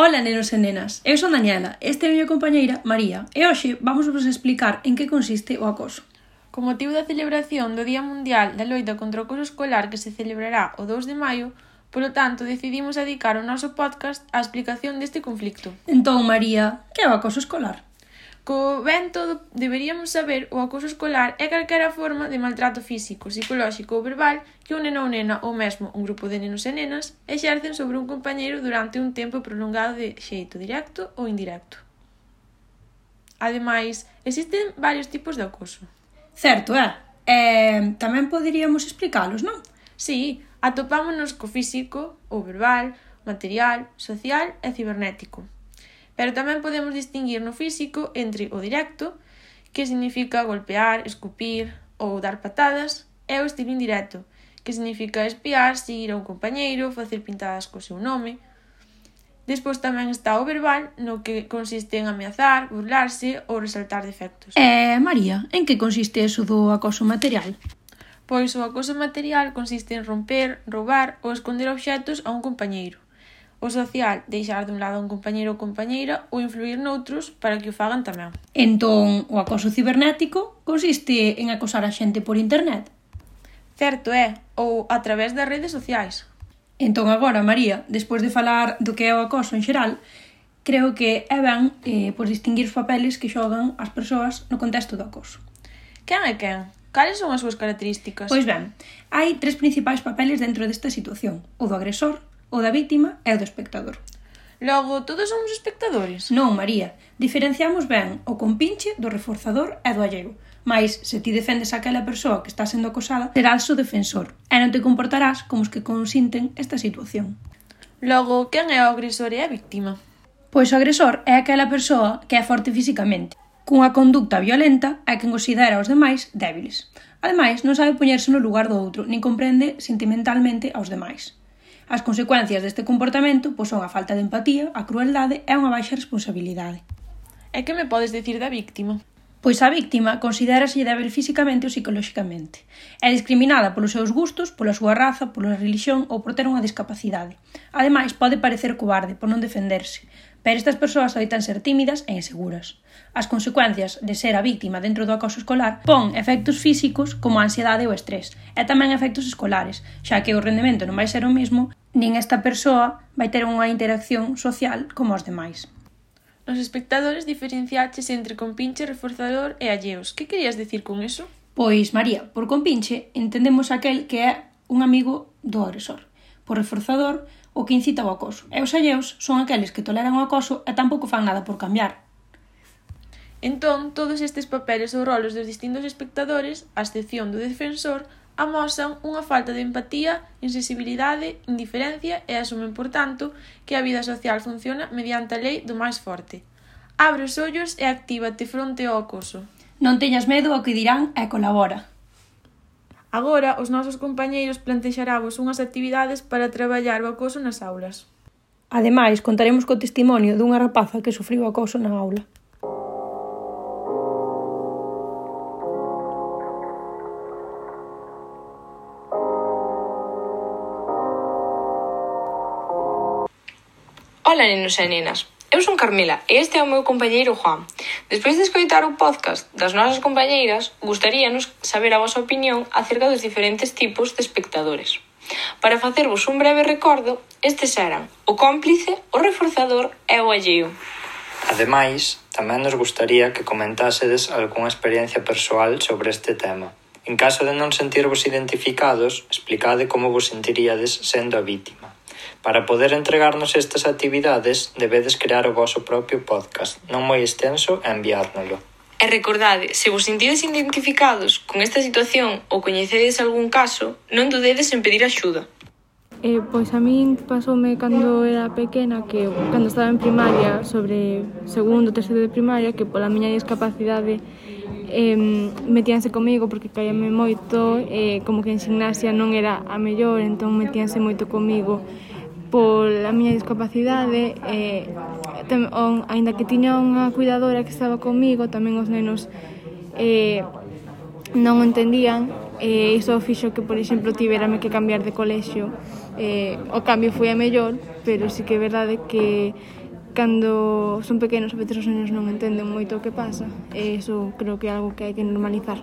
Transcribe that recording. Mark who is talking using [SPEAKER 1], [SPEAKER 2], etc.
[SPEAKER 1] Ola nenos e nenas, eu son Daniela, este é a miña compañeira María e hoxe vamos vos explicar en que consiste o acoso.
[SPEAKER 2] Con motivo da celebración do Día Mundial da Loita contra o Acoso Escolar que se celebrará o 2 de maio, polo tanto decidimos dedicar o noso podcast á explicación deste conflicto.
[SPEAKER 1] Entón, María, que é o acoso escolar?
[SPEAKER 2] Co vento deberíamos saber o acoso escolar é calquera forma de maltrato físico, psicolóxico ou verbal que un neno ou nena ou mesmo un grupo de nenos e nenas exercen sobre un compañeiro durante un tempo prolongado de xeito directo ou indirecto. Ademais, existen varios tipos de acoso.
[SPEAKER 1] Certo, é. Eh, tamén poderíamos explicalos, non?
[SPEAKER 2] Sí, atopámonos co físico, o verbal, material, social e cibernético. Pero tamén podemos distinguir no físico entre o directo, que significa golpear, escupir ou dar patadas, e o estilo indirecto, que significa espiar, seguir a un compañeiro, facer pintadas co seu nome. Despois tamén está o verbal, no que consiste en ameazar, burlarse ou resaltar defectos.
[SPEAKER 1] Eh, María, en que consiste eso do acoso material?
[SPEAKER 2] Pois o acoso material consiste en romper, roubar ou esconder obxetos a un compañeiro o social deixar de un lado un compañeiro ou compañeira ou influir noutros para que o fagan tamén.
[SPEAKER 1] Entón, o acoso cibernético consiste en acosar a xente por internet?
[SPEAKER 2] Certo é, ou a través das redes sociais.
[SPEAKER 1] Entón agora, María, despois de falar do que é o acoso en xeral, creo que é ben eh, pois distinguir os papeles que xogan as persoas no contexto do acoso.
[SPEAKER 2] Quen é quen? Cales son as súas características?
[SPEAKER 1] Pois ben, hai tres principais papeles dentro desta situación. O do agresor, O da vítima é o do espectador.
[SPEAKER 2] Logo, todos somos espectadores?
[SPEAKER 1] Non, María. Diferenciamos ben o compinche do reforzador e do allego. Mais, se ti defendes aquela persoa que está sendo acosada, serás o defensor e non te comportarás como os que consinten esta situación.
[SPEAKER 2] Logo, quen é o agresor e a víctima?
[SPEAKER 1] Pois o agresor é aquela persoa que é forte físicamente, cunha conducta violenta a quen considera os demais débiles. Ademais, non sabe poñerse no lugar do outro, nin comprende sentimentalmente aos demais. As consecuencias deste comportamento pois son a falta de empatía, a crueldade e unha baixa responsabilidade.
[SPEAKER 2] E que me podes dicir da víctima?
[SPEAKER 1] Pois a víctima considérase débil físicamente ou psicolóxicamente. É discriminada polos seus gustos, pola súa raza, pola religión ou por ter unha discapacidade. Ademais, pode parecer cobarde por non defenderse, pero estas persoas adoitan ser tímidas e inseguras. As consecuencias de ser a víctima dentro do acoso escolar pon efectos físicos como a ansiedade ou estrés, e tamén efectos escolares, xa que o rendemento non vai ser o mesmo nin esta persoa vai ter unha interacción social como os demais.
[SPEAKER 2] Nos espectadores diferenciaches entre compinche, reforzador e alleos. Que querías dicir con eso?
[SPEAKER 1] Pois, María, por compinche entendemos aquel que é un amigo do agresor. Por reforzador, o que incita ao acoso. E os alleos son aqueles que toleran o acoso e tampouco fan nada por cambiar,
[SPEAKER 2] Entón, todos estes papeles ou rolos dos distintos espectadores, a excepción do defensor, amosan unha falta de empatía, insensibilidade, indiferencia e asumen, por tanto, que a vida social funciona mediante a lei do máis forte. Abre os ollos e actívate fronte ao acoso.
[SPEAKER 1] Non teñas medo ao que dirán e colabora.
[SPEAKER 2] Agora, os nosos compañeiros plantexarabos unhas actividades para traballar o acoso nas aulas.
[SPEAKER 1] Ademais, contaremos co testimonio dunha rapaza que sufriu acoso na aula.
[SPEAKER 3] Ola nenos e nenas, eu son Carmela e este é o meu compañeiro Juan. Despois de escoitar o podcast das nosas compañeiras, gustaríanos saber a vosa opinión acerca dos diferentes tipos de espectadores. Para facervos un breve recordo, estes eran o cómplice, o reforzador e o alleo.
[SPEAKER 4] Ademais, tamén nos gustaría que comentásedes algunha experiencia persoal sobre este tema. En caso de non sentirvos identificados, explicade como vos sentiríades sendo a vítima. Para poder entregarnos estas actividades, debedes crear o voso propio podcast, non moi extenso, e enviárnolo.
[SPEAKER 3] E recordade, se vos sentides identificados con esta situación ou coñecedes algún caso, non dudedes en pedir axuda.
[SPEAKER 5] Eh, pois a min pasoume cando era pequena que cando estaba en primaria sobre segundo, terceiro de primaria que pola miña discapacidade eh, metíanse comigo porque caíame moito eh, como que en gimnasia non era a mellor entón metíanse moito comigo pola miña discapacidade e tem, on, ainda que tiña unha cuidadora que estaba comigo, tamén os nenos eh, non o entendían e iso fixo que, por exemplo, tiverame que cambiar de colexio eh, o cambio foi a mellor pero sí que é verdade que cando son pequenos a veces os nenos non entenden moito o que pasa e iso creo que é algo que hai que normalizar.